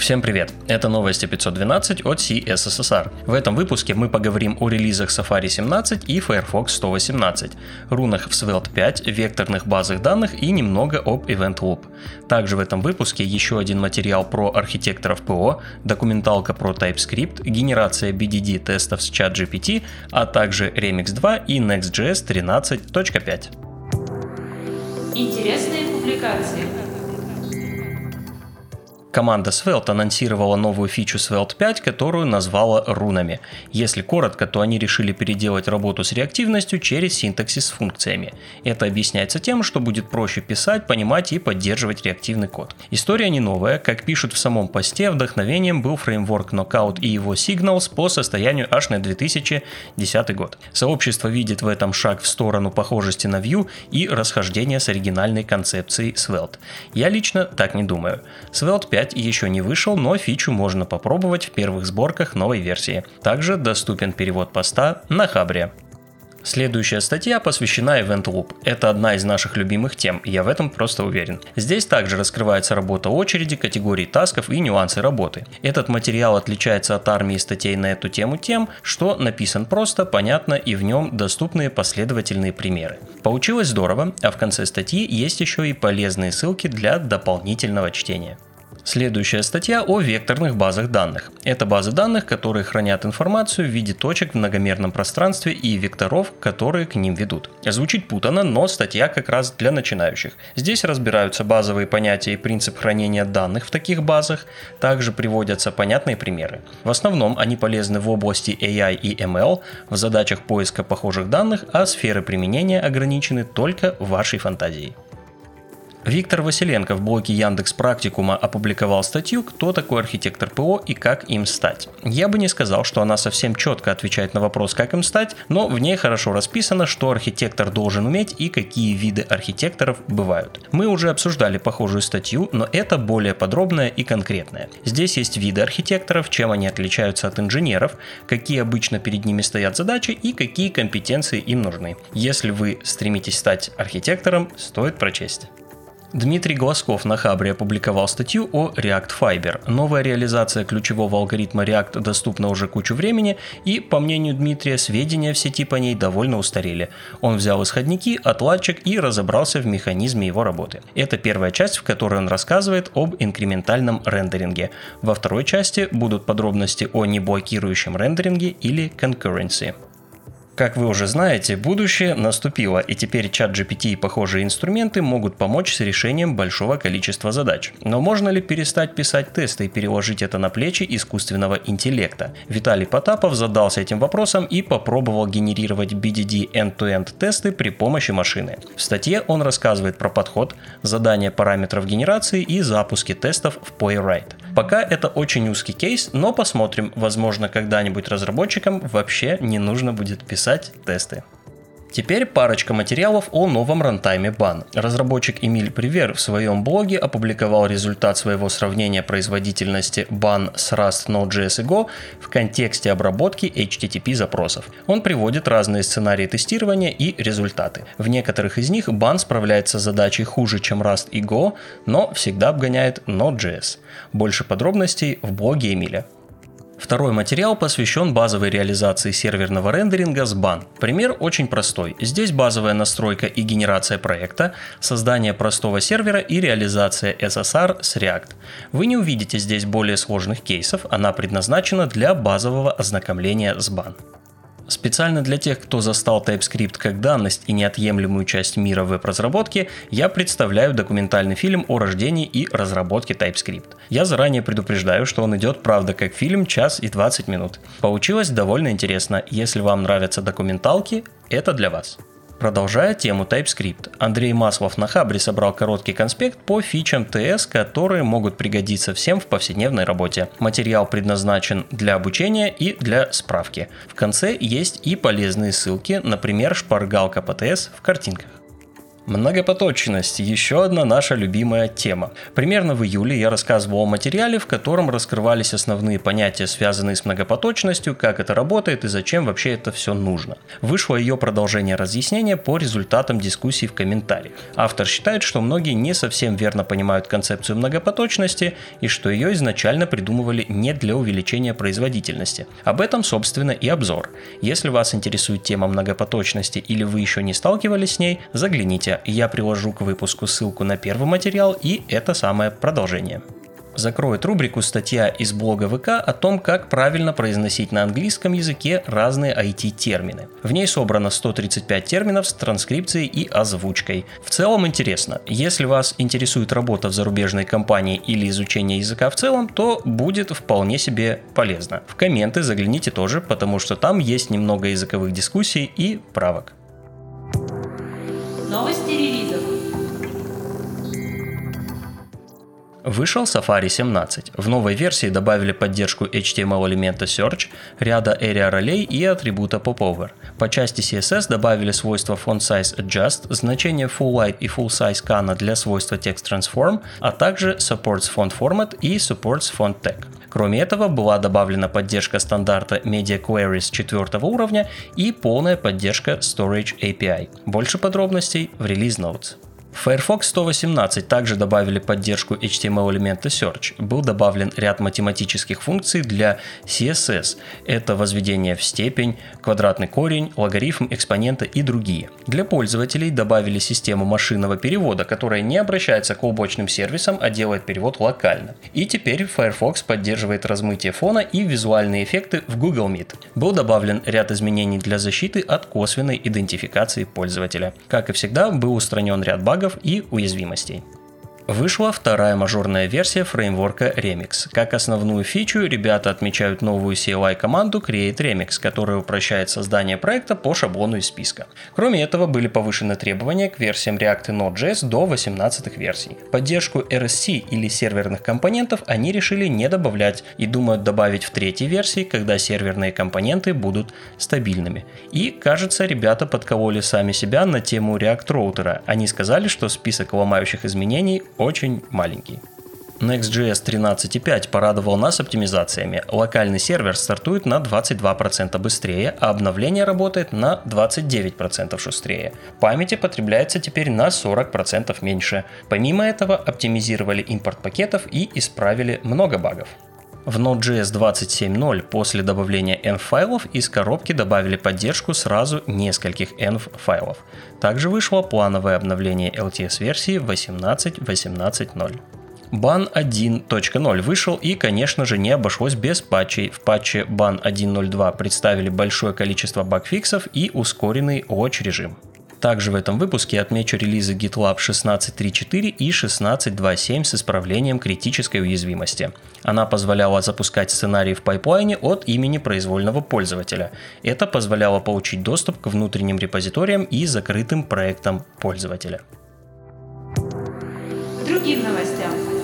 Всем привет! Это новости 512 от CSSR. В этом выпуске мы поговорим о релизах Safari 17 и Firefox 118, рунах в Svelte 5, векторных базах данных и немного об Event Loop. Также в этом выпуске еще один материал про архитекторов ПО, документалка про TypeScript, генерация BDD тестов с ChatGPT, а также Remix 2 и Next.js 13.5. Интересные публикации. Команда Svelte анонсировала новую фичу Svelte 5, которую назвала рунами. Если коротко, то они решили переделать работу с реактивностью через синтаксис с функциями. Это объясняется тем, что будет проще писать, понимать и поддерживать реактивный код. История не новая, как пишут в самом посте, вдохновением был фреймворк Knockout и его Signals по состоянию аж на 2010 год. Сообщество видит в этом шаг в сторону похожести на Vue и расхождения с оригинальной концепцией Svelte. Я лично так не думаю. Svelte 5 5 еще не вышел, но фичу можно попробовать в первых сборках новой версии. Также доступен перевод поста на Хабре. Следующая статья посвящена Event Loop. Это одна из наших любимых тем, я в этом просто уверен. Здесь также раскрывается работа очереди, категории тасков и нюансы работы. Этот материал отличается от армии статей на эту тему тем, что написан просто, понятно и в нем доступные последовательные примеры. Получилось здорово, а в конце статьи есть еще и полезные ссылки для дополнительного чтения. Следующая статья о векторных базах данных. Это базы данных, которые хранят информацию в виде точек в многомерном пространстве и векторов, которые к ним ведут. Звучит путано, но статья как раз для начинающих. Здесь разбираются базовые понятия и принцип хранения данных в таких базах, также приводятся понятные примеры. В основном они полезны в области AI и ML, в задачах поиска похожих данных, а сферы применения ограничены только вашей фантазией. Виктор Василенко в блоге Яндекс Практикума опубликовал статью «Кто такой архитектор ПО и как им стать?». Я бы не сказал, что она совсем четко отвечает на вопрос, как им стать, но в ней хорошо расписано, что архитектор должен уметь и какие виды архитекторов бывают. Мы уже обсуждали похожую статью, но это более подробная и конкретная. Здесь есть виды архитекторов, чем они отличаются от инженеров, какие обычно перед ними стоят задачи и какие компетенции им нужны. Если вы стремитесь стать архитектором, стоит прочесть. Дмитрий Глазков на Хабре опубликовал статью о React Fiber. Новая реализация ключевого алгоритма React доступна уже кучу времени, и, по мнению Дмитрия, сведения в сети по ней довольно устарели. Он взял исходники, отладчик и разобрался в механизме его работы. Это первая часть, в которой он рассказывает об инкрементальном рендеринге. Во второй части будут подробности о неблокирующем рендеринге или concurrency. Как вы уже знаете, будущее наступило, и теперь чат GPT и похожие инструменты могут помочь с решением большого количества задач. Но можно ли перестать писать тесты и переложить это на плечи искусственного интеллекта? Виталий Потапов задался этим вопросом и попробовал генерировать BDD end-to-end тесты при помощи машины. В статье он рассказывает про подход, задание параметров генерации и запуски тестов в Playwright. Пока это очень узкий кейс, но посмотрим, возможно когда-нибудь разработчикам вообще не нужно будет писать тесты. Теперь парочка материалов о новом рантайме Ban. Разработчик Эмиль Привер в своем блоге опубликовал результат своего сравнения производительности Ban с Rust, Node.js и Go в контексте обработки HTTP запросов. Он приводит разные сценарии тестирования и результаты. В некоторых из них Ban справляется с задачей хуже, чем Rust и Go, но всегда обгоняет Node.js. Больше подробностей в блоге Эмиля. Второй материал посвящен базовой реализации серверного рендеринга с BAN. Пример очень простой. Здесь базовая настройка и генерация проекта, создание простого сервера и реализация SSR с React. Вы не увидите здесь более сложных кейсов, она предназначена для базового ознакомления с BAN. Специально для тех, кто застал TypeScript как данность и неотъемлемую часть мира веб-разработки, я представляю документальный фильм о рождении и разработке TypeScript. Я заранее предупреждаю, что он идет, правда, как фильм, час и 20 минут. Получилось довольно интересно. Если вам нравятся документалки, это для вас. Продолжая тему TypeScript, Андрей Маслов на Хабре собрал короткий конспект по фичам TS, которые могут пригодиться всем в повседневной работе. Материал предназначен для обучения и для справки. В конце есть и полезные ссылки, например, шпаргалка по TS в картинках. Многопоточность – еще одна наша любимая тема. Примерно в июле я рассказывал о материале, в котором раскрывались основные понятия, связанные с многопоточностью, как это работает и зачем вообще это все нужно. Вышло ее продолжение разъяснения по результатам дискуссий в комментариях. Автор считает, что многие не совсем верно понимают концепцию многопоточности и что ее изначально придумывали не для увеличения производительности. Об этом, собственно, и обзор. Если вас интересует тема многопоточности или вы еще не сталкивались с ней, загляните я приложу к выпуску ссылку на первый материал и это самое продолжение. Закроет рубрику статья из блога ВК о том, как правильно произносить на английском языке разные IT-термины. В ней собрано 135 терминов с транскрипцией и озвучкой. В целом интересно. Если вас интересует работа в зарубежной компании или изучение языка в целом, то будет вполне себе полезно. В комменты загляните тоже, потому что там есть немного языковых дискуссий и правок. Новости релизов. Вышел Safari 17. В новой версии добавили поддержку HTML элемента Search, ряда area ролей и атрибута Popover. По части CSS добавили свойства Font Size Adjust, значение Full Light и Full Size Kana для свойства Text Transform, а также Supports Font Format и Supports Font Tag. Кроме этого, была добавлена поддержка стандарта Media Queries 4 уровня и полная поддержка Storage API. Больше подробностей в Release Notes. Firefox 118 также добавили поддержку HTML элемента Search. Был добавлен ряд математических функций для CSS. Это возведение в степень, квадратный корень, логарифм экспонента и другие. Для пользователей добавили систему машинного перевода, которая не обращается к облачным сервисам, а делает перевод локально. И теперь Firefox поддерживает размытие фона и визуальные эффекты в Google Meet. Был добавлен ряд изменений для защиты от косвенной идентификации пользователя. Как и всегда, был устранен ряд багов багов и уязвимостей. Вышла вторая мажорная версия фреймворка Remix. Как основную фичу ребята отмечают новую CLI-команду Create Remix, которая упрощает создание проекта по шаблону из списка. Кроме этого, были повышены требования к версиям React и Node.js до 18 версий. Поддержку RSC или серверных компонентов они решили не добавлять и думают добавить в третьей версии, когда серверные компоненты будут стабильными. И, кажется, ребята подкололи сами себя на тему React роутера. Они сказали, что список ломающих изменений очень маленький. Next.js 13.5 порадовал нас оптимизациями. Локальный сервер стартует на 22% быстрее, а обновление работает на 29% шустрее. Памяти потребляется теперь на 40% меньше. Помимо этого, оптимизировали импорт пакетов и исправили много багов. В Node.js 27.0 после добавления env файлов из коробки добавили поддержку сразу нескольких env файлов. Также вышло плановое обновление LTS версии 18.18.0. Ban 1.0 вышел и, конечно же, не обошлось без патчей. В патче Ban 1.0.2 представили большое количество багфиксов и ускоренный watch режим. Также в этом выпуске отмечу релизы GitLab 16.3.4 и 16.2.7 с исправлением критической уязвимости. Она позволяла запускать сценарии в пайплайне от имени произвольного пользователя. Это позволяло получить доступ к внутренним репозиториям и закрытым проектам пользователя. Другим новостям.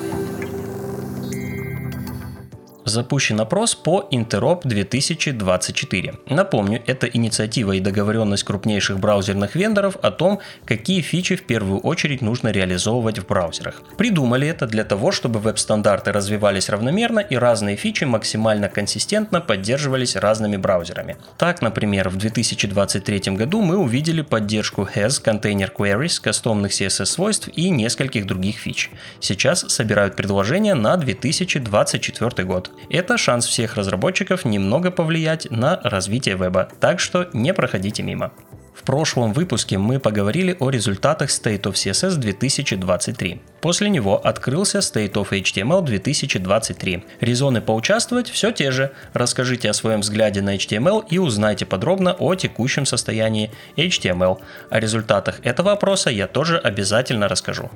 Запущен опрос по Interop 2024. Напомню, это инициатива и договоренность крупнейших браузерных вендоров о том, какие фичи в первую очередь нужно реализовывать в браузерах. Придумали это для того, чтобы веб-стандарты развивались равномерно и разные фичи максимально консистентно поддерживались разными браузерами. Так, например, в 2023 году мы увидели поддержку has, Container Queries, кастомных CSS-свойств и нескольких других фич. Сейчас собирают предложения на 2024 год. Это шанс всех разработчиков немного повлиять на развитие веба, так что не проходите мимо. В прошлом выпуске мы поговорили о результатах State of CSS 2023. После него открылся State of HTML 2023. Резоны поучаствовать все те же. Расскажите о своем взгляде на HTML и узнайте подробно о текущем состоянии HTML. О результатах этого опроса я тоже обязательно расскажу.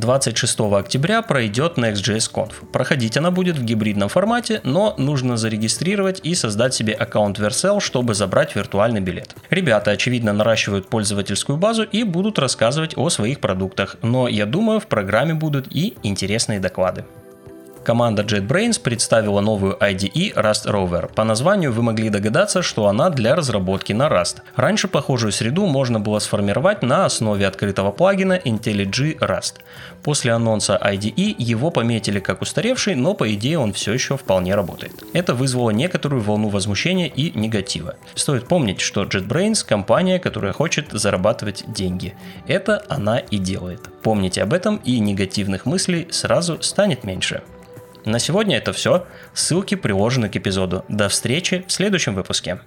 26 октября пройдет Next.js Conf. Проходить она будет в гибридном формате, но нужно зарегистрировать и создать себе аккаунт Vercel, чтобы забрать виртуальный билет. Ребята, очевидно, наращивают пользовательскую базу и будут рассказывать о своих продуктах, но я думаю, в программе будут и интересные доклады. Команда JetBrains представила новую IDE Rust Rover. По названию вы могли догадаться, что она для разработки на Rust. Раньше похожую среду можно было сформировать на основе открытого плагина IntelliJ Rust. После анонса IDE его пометили как устаревший, но по идее он все еще вполне работает. Это вызвало некоторую волну возмущения и негатива. Стоит помнить, что JetBrains – компания, которая хочет зарабатывать деньги. Это она и делает. Помните об этом и негативных мыслей сразу станет меньше. На сегодня это все. Ссылки приложены к эпизоду. До встречи в следующем выпуске.